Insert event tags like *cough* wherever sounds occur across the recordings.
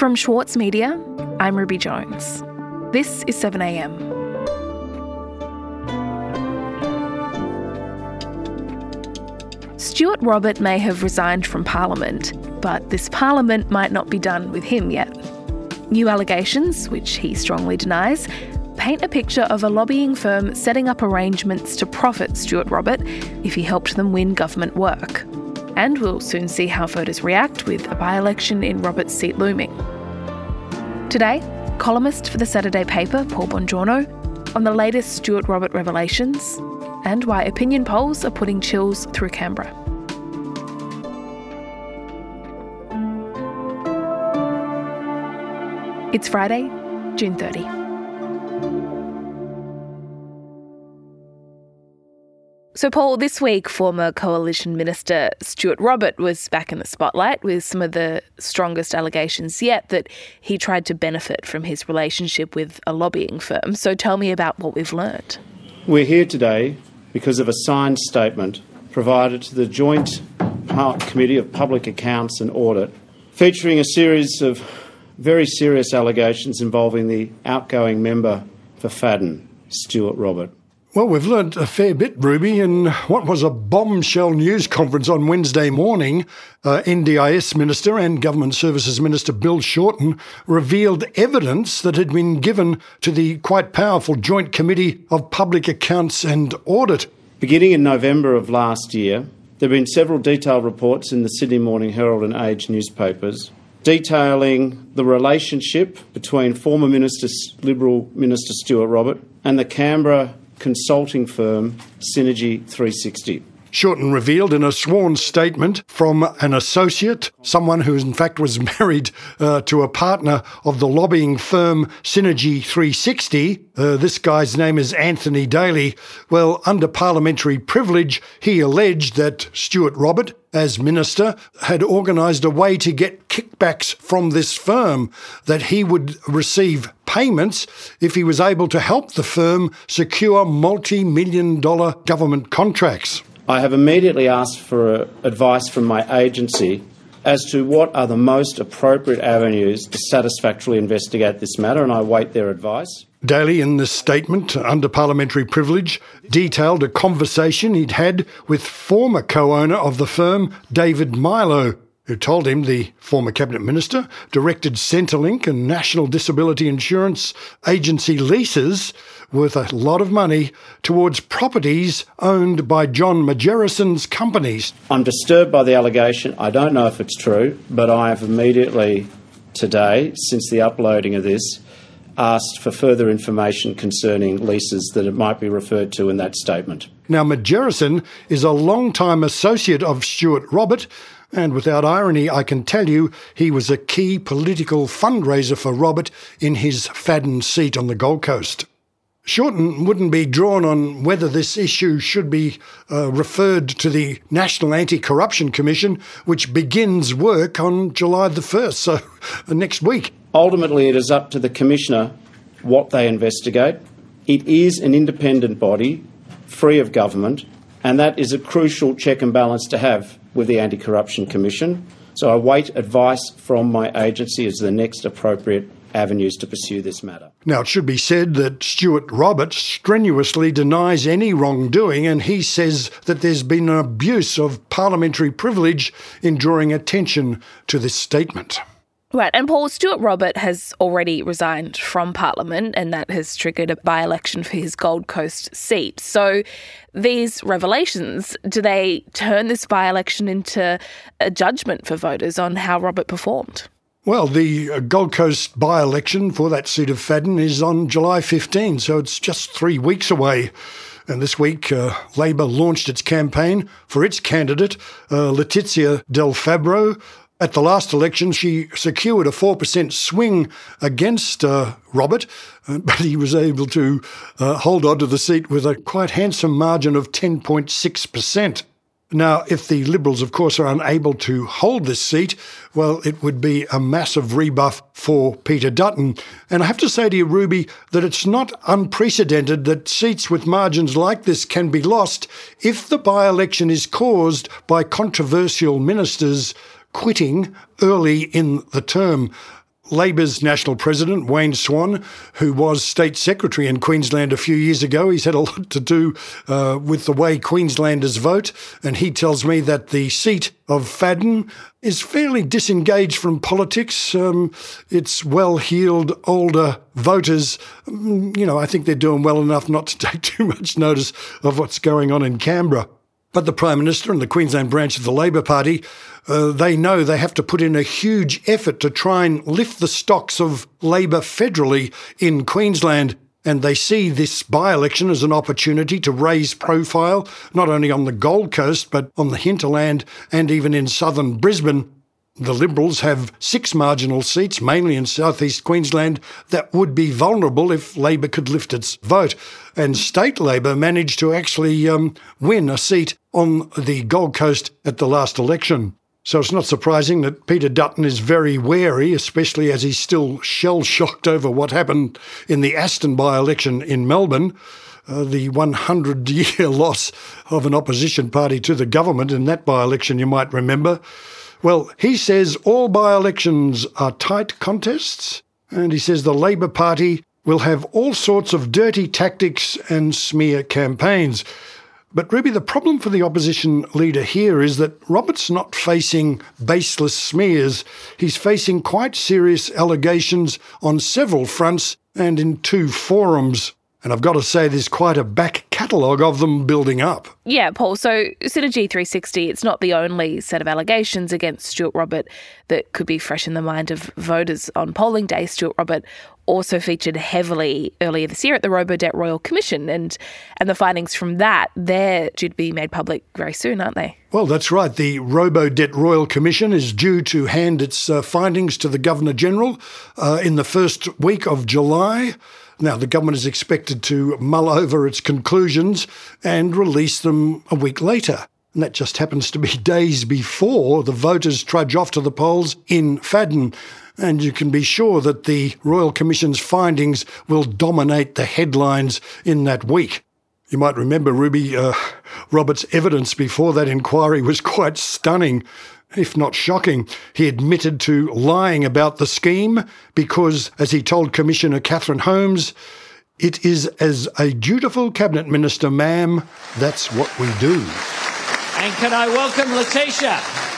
From Schwartz Media, I'm Ruby Jones. This is 7am. Stuart Robert may have resigned from Parliament, but this Parliament might not be done with him yet. New allegations, which he strongly denies, paint a picture of a lobbying firm setting up arrangements to profit Stuart Robert if he helped them win government work. And we'll soon see how voters react with a by election in Robert's seat looming. Today, columnist for the Saturday paper, Paul Bongiorno, on the latest Stuart Robert revelations and why opinion polls are putting chills through Canberra. It's Friday, June 30. So, Paul, this week, former Coalition Minister Stuart Robert was back in the spotlight with some of the strongest allegations yet that he tried to benefit from his relationship with a lobbying firm. So, tell me about what we've learned. We're here today because of a signed statement provided to the Joint Committee of Public Accounts and Audit featuring a series of very serious allegations involving the outgoing member for Fadden, Stuart Robert. Well, we've learnt a fair bit, Ruby, in what was a bombshell news conference on Wednesday morning. Uh, NDIS Minister and Government Services Minister Bill Shorten revealed evidence that had been given to the quite powerful Joint Committee of Public Accounts and Audit. Beginning in November of last year, there have been several detailed reports in the Sydney Morning Herald and Age newspapers detailing the relationship between former Minister, Liberal Minister Stuart Robert and the Canberra consulting firm Synergy 360. Shorten revealed in a sworn statement from an associate, someone who in fact was *laughs* married uh, to a partner of the lobbying firm Synergy 360. Uh, this guy's name is Anthony Daly. Well, under parliamentary privilege, he alleged that Stuart Robert, as minister, had organised a way to get kickbacks from this firm, that he would receive payments if he was able to help the firm secure multi million dollar government contracts. I have immediately asked for uh, advice from my agency as to what are the most appropriate avenues to satisfactorily investigate this matter, and I await their advice. Daly, in this statement under parliamentary privilege, detailed a conversation he'd had with former co owner of the firm, David Milo, who told him the former cabinet minister directed Centrelink and National Disability Insurance Agency leases worth a lot of money towards properties owned by John Margerison's companies. I'm disturbed by the allegation. I don't know if it's true, but I have immediately today, since the uploading of this, asked for further information concerning leases that it might be referred to in that statement. Now, Margerison is a long-time associate of Stuart Robert, and without irony, I can tell you he was a key political fundraiser for Robert in his Fadden seat on the Gold Coast. Shorten wouldn't be drawn on whether this issue should be uh, referred to the National Anti Corruption Commission, which begins work on July the 1st, so uh, next week. Ultimately, it is up to the Commissioner what they investigate. It is an independent body, free of government, and that is a crucial check and balance to have with the Anti Corruption Commission. So I await advice from my agency as the next appropriate avenues to pursue this matter. Now, it should be said that Stuart Roberts strenuously denies any wrongdoing and he says that there's been an abuse of parliamentary privilege in drawing attention to this statement. Right, and Paul Stuart Robert has already resigned from Parliament, and that has triggered a by election for his Gold Coast seat. So, these revelations do they turn this by election into a judgment for voters on how Robert performed? Well, the uh, Gold Coast by election for that seat of Fadden is on July 15, so it's just three weeks away. And this week, uh, Labor launched its campaign for its candidate, uh, Letitia Del Fabbro, at the last election, she secured a 4% swing against uh, Robert, uh, *laughs* but he was able to uh, hold on to the seat with a quite handsome margin of 10.6%. Now, if the Liberals, of course, are unable to hold this seat, well, it would be a massive rebuff for Peter Dutton. And I have to say to you, Ruby, that it's not unprecedented that seats with margins like this can be lost if the by election is caused by controversial ministers quitting early in the term. Labor's national president, Wayne Swan, who was state secretary in Queensland a few years ago, he's had a lot to do uh, with the way Queenslanders vote. And he tells me that the seat of Fadden is fairly disengaged from politics. Um, it's well heeled older voters. Mm, you know, I think they're doing well enough not to *laughs* take too much notice of what's going on in Canberra. But the Prime Minister and the Queensland branch of the Labor Party, uh, they know they have to put in a huge effort to try and lift the stocks of Labor federally in Queensland. And they see this by election as an opportunity to raise profile, not only on the Gold Coast, but on the hinterland and even in southern Brisbane. The Liberals have six marginal seats, mainly in southeast Queensland, that would be vulnerable if Labor could lift its vote. And state Labor managed to actually um, win a seat on the Gold Coast at the last election. So it's not surprising that Peter Dutton is very wary, especially as he's still shell shocked over what happened in the Aston by election in Melbourne. Uh, the 100 year *laughs* loss of an opposition party to the government in that by election, you might remember. Well, he says all by elections are tight contests, and he says the Labor Party will have all sorts of dirty tactics and smear campaigns. But Ruby, the problem for the opposition leader here is that Robert's not facing baseless smears. He's facing quite serious allegations on several fronts and in two forums. And I've got to say, there's quite a back catalogue of them building up. Yeah, Paul. So, Synergy 360, it's not the only set of allegations against Stuart Robert that could be fresh in the mind of voters on polling day. Stuart Robert also featured heavily earlier this year at the Robo Debt Royal Commission, and, and the findings from that, they're due to be made public very soon, aren't they? Well, that's right. The Robo Debt Royal Commission is due to hand its uh, findings to the Governor General uh, in the first week of July. Now, the government is expected to mull over its conclusions and release them a week later. And that just happens to be *laughs* days before the voters trudge off to the polls in Fadden. And you can be sure that the Royal Commission's findings will dominate the headlines in that week. You might remember Ruby uh, Roberts' evidence before that inquiry was quite stunning if not shocking, he admitted to lying about the scheme because, as he told Commissioner Catherine Holmes, it is as a dutiful cabinet minister, ma'am, that's what we do. And can I welcome Letitia?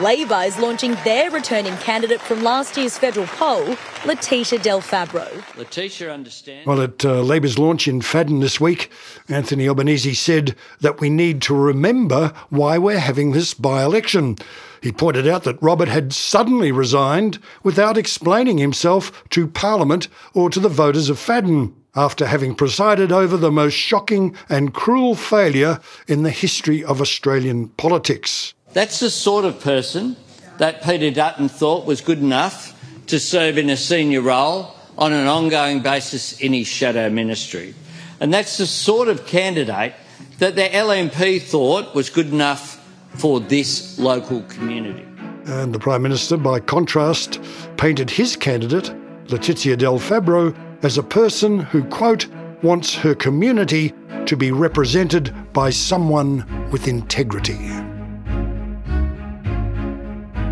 Labor is launching their returning candidate from last year's federal poll, Letitia Del Fabbro. Letitia understands. Well, at uh, Labor's launch in Fadden this week, Anthony Albanese said that we need to remember why we're having this by election. He pointed out that Robert had suddenly resigned without explaining himself to Parliament or to the voters of Fadden after having presided over the most shocking and cruel failure in the history of Australian politics. That's the sort of person that Peter Dutton thought was good enough to serve in a senior role on an ongoing basis in his shadow ministry. And that's the sort of candidate that the LNP thought was good enough for this local community. And the Prime Minister, by contrast, painted his candidate, Letitia Del Fabbro, as a person who, quote, wants her community to be represented by someone with integrity.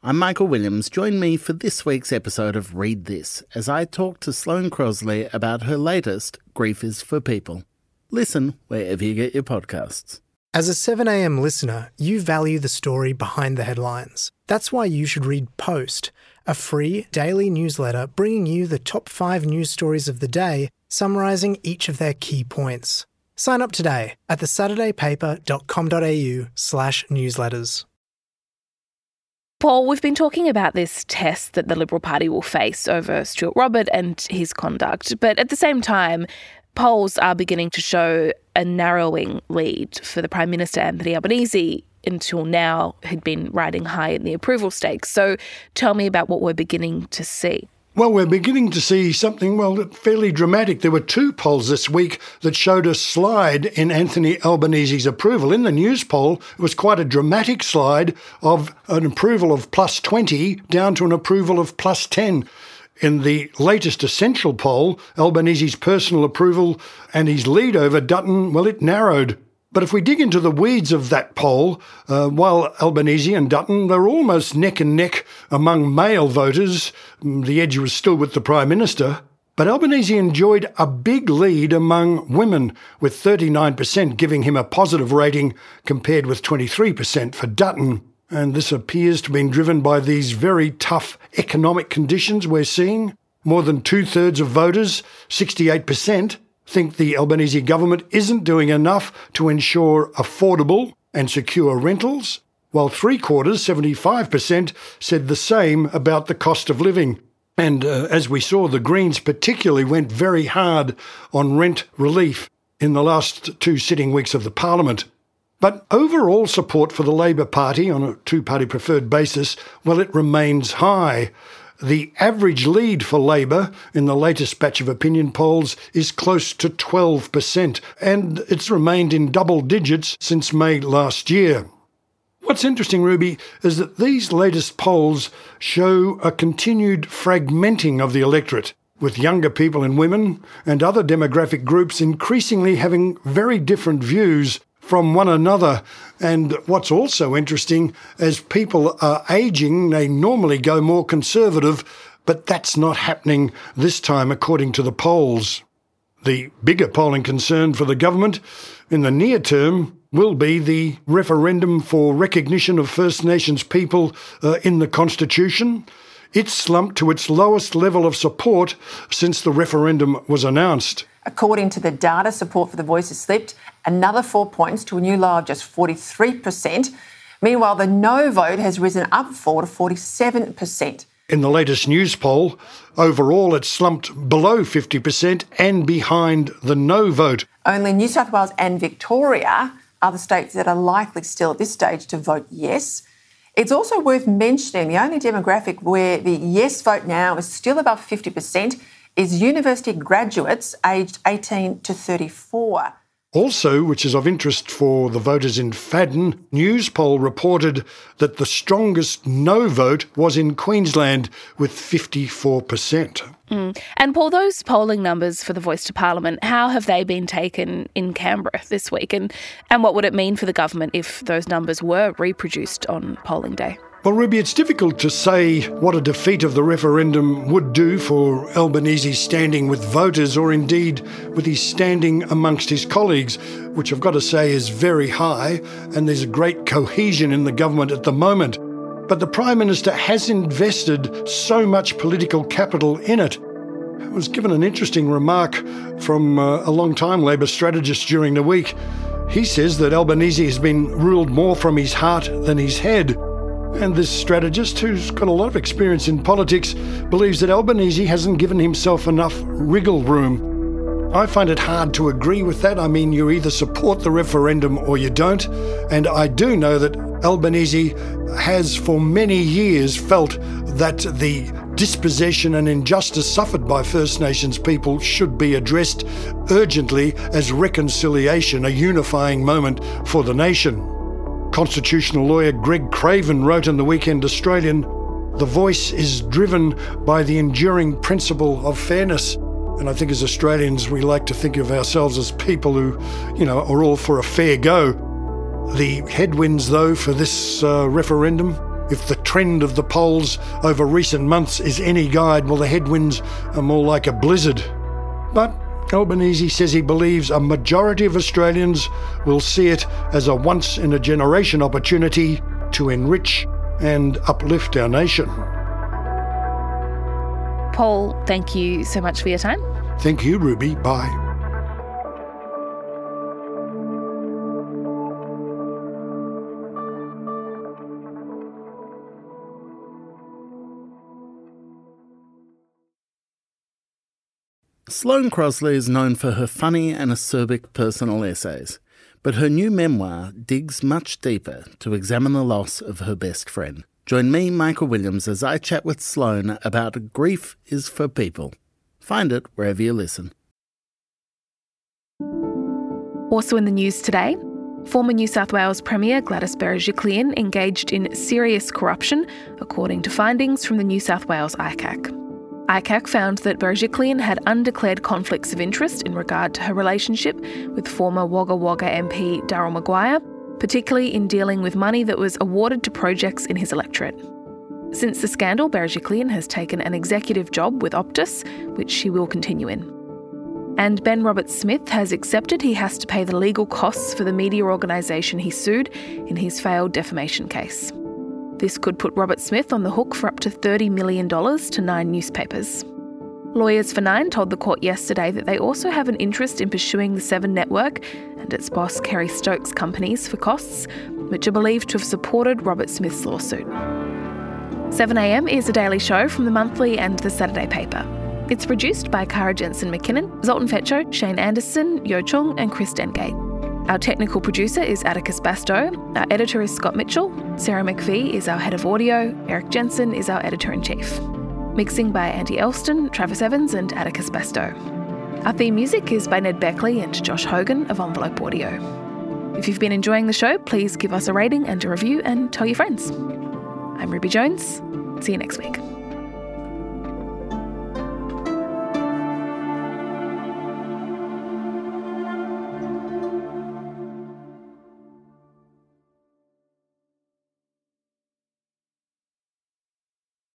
I'm Michael Williams. Join me for this week's episode of Read This as I talk to Sloane Crosley about her latest, Grief is for People. Listen wherever you get your podcasts. As a 7am listener, you value the story behind the headlines. That's why you should read Post, a free daily newsletter bringing you the top five news stories of the day, summarising each of their key points. Sign up today at thesaturdaypaper.com.au slash newsletters. Paul, we've been talking about this test that the Liberal Party will face over Stuart Robert and his conduct, but at the same time, polls are beginning to show a narrowing lead for the Prime Minister Anthony Albanese until now had been riding high in the approval stakes. So tell me about what we're beginning to see. Well, we're beginning to see something, well, fairly dramatic. There were two polls this week that showed a slide in Anthony Albanese's approval. In the Newspoll, it was quite a dramatic slide of an approval of plus 20 down to an approval of plus 10. In the latest Essential poll, Albanese's personal approval and his lead over Dutton, well, it narrowed. But if we dig into the weeds of that poll, uh, while Albanese and Dutton, they're almost neck and neck among male voters, mm, the edge was still with the Prime Minister. But Albanese enjoyed a big lead among women, with 39% giving him a positive rating compared with 23% for Dutton. And this appears to have been driven by these very tough economic conditions we're seeing. More than two thirds of voters, 68%, think the Albanese government isn't doing enough to ensure affordable and secure rentals, while three quarters, 75%, said the same about the cost of living. And uh, as we saw, the Greens particularly went very hard on rent relief in the last two sitting weeks of the Parliament. But overall support for the Labor Party on a two party preferred basis, well, it remains high. The average lead for Labor in the latest batch of opinion polls is close to 12%, and it's remained in double digits since May last year. What's interesting, Ruby, is that these latest polls show a continued fragmenting of the electorate, with younger people and women and other demographic groups increasingly having very different views from one another. And what's also interesting, as people are aging, they normally go more conservative, but that's not happening this time, according to the polls. The bigger polling concern for the government in the near term will be the referendum for recognition of First Nations people uh, in the Constitution. It slumped to its lowest level of support since the referendum was announced. According to the data, support for the voice has slipped another four points to a new low of just 43%. Meanwhile, the no vote has risen up four to 47%. In the latest Newspoll, overall it slumped below 50% and behind the no vote. Only New South Wales and Victoria the states that are likely still at this stage to vote yes. It's also worth mentioning the only demographic where the yes vote now is still above 50% is university graduates aged 18 to 34. Also, which is of interest for the voters in Fadden, Newspoll reported that the strongest no vote was in Queensland with 54%. Mm. And Paul, those polling numbers for the Voice to Parliament, how have they been taken in Canberra this week? And, and what would it mean for the government if those numbers were reproduced on polling day? Well, Ruby, it's difficult to say what a defeat of the referendum would do for Albanese's standing with voters or indeed with his standing amongst his colleagues, which I've got to say is very high, and there's a great cohesion in the government at the moment. But the Prime Minister has invested so much political capital in it. I was given an interesting remark from uh, a long-time Labor strategist during the week. He says that Albanese has been ruled more from his heart than his head. And this strategist, who's got a lot of experience in politics, believes that Albanese hasn't given himself enough wriggle room. I find it hard to agree with that. I mean, you either support the referendum or you don't. And I do know that Albanese has for many years felt that the dispossession and injustice suffered by First Nations people should be addressed urgently as reconciliation, a unifying moment for the nation. Constitutional lawyer Greg Craven wrote in the Weekend Australian The voice is driven by the enduring principle of fairness. And I think as Australians, we like to think of ourselves as people who, you know, are all for a fair go. The headwinds, though, for this uh, referendum, if the trend of the polls over recent months is any guide, well, the headwinds are more like a blizzard. But Albanese says he believes a majority of Australians will see it as a once in a generation opportunity to enrich and uplift our nation. Paul, thank you so much for your time. Thank you, Ruby. Bye. Sloane Crosley is known for her funny and acerbic personal essays, But her new memoir digs much deeper to examine the loss of her best friend. Join me, Michael Williams, as I chat with Sloane about Grief is for People. Find it wherever you listen. Also in the news today, former New South Wales Premier Gladys Berejiklian engaged in serious corruption, according to findings from the New South Wales ICAC. ICAC found that Berejiklian had undeclared conflicts of interest in regard to her relationship with former Wagga Wagga MP Daryl Maguire particularly in dealing with money that was awarded to projects in his electorate. Since the scandal, Berejiklian has taken an executive job with Optus, which she will continue in. And Ben Roberts-Smith has accepted he has to pay the legal costs for the media organisation he sued in his failed defamation case. This could put Robert Smith on the hook for up to $30 million to nine newspapers. Lawyers for Nine told the court yesterday that they also have an interest in pursuing the Seven Network and its boss Kerry Stokes companies for costs, which are believed to have supported Roberts-Smith's lawsuit. 7am is a daily show from the monthly and the Saturday paper. It's produced by Kara Jensen McKinnon, Zoltan Fecso, Shane Anderson, Yo Chung, and Chris Dengate. Our technical producer is Atticus Bastow. Our editor is Scott Mitchell. Sarah McVeigh is our head of audio. Eric Jensen is our editor in chief. Mixing by Andy Elston, Travis Evans, and Atticus Bastow. Our theme music is by Ned Beckley and Josh Hogan of Envelope Audio. If you've been enjoying the show, please give us a rating and a review and tell your friends. I'm Ruby Jones. See you next week.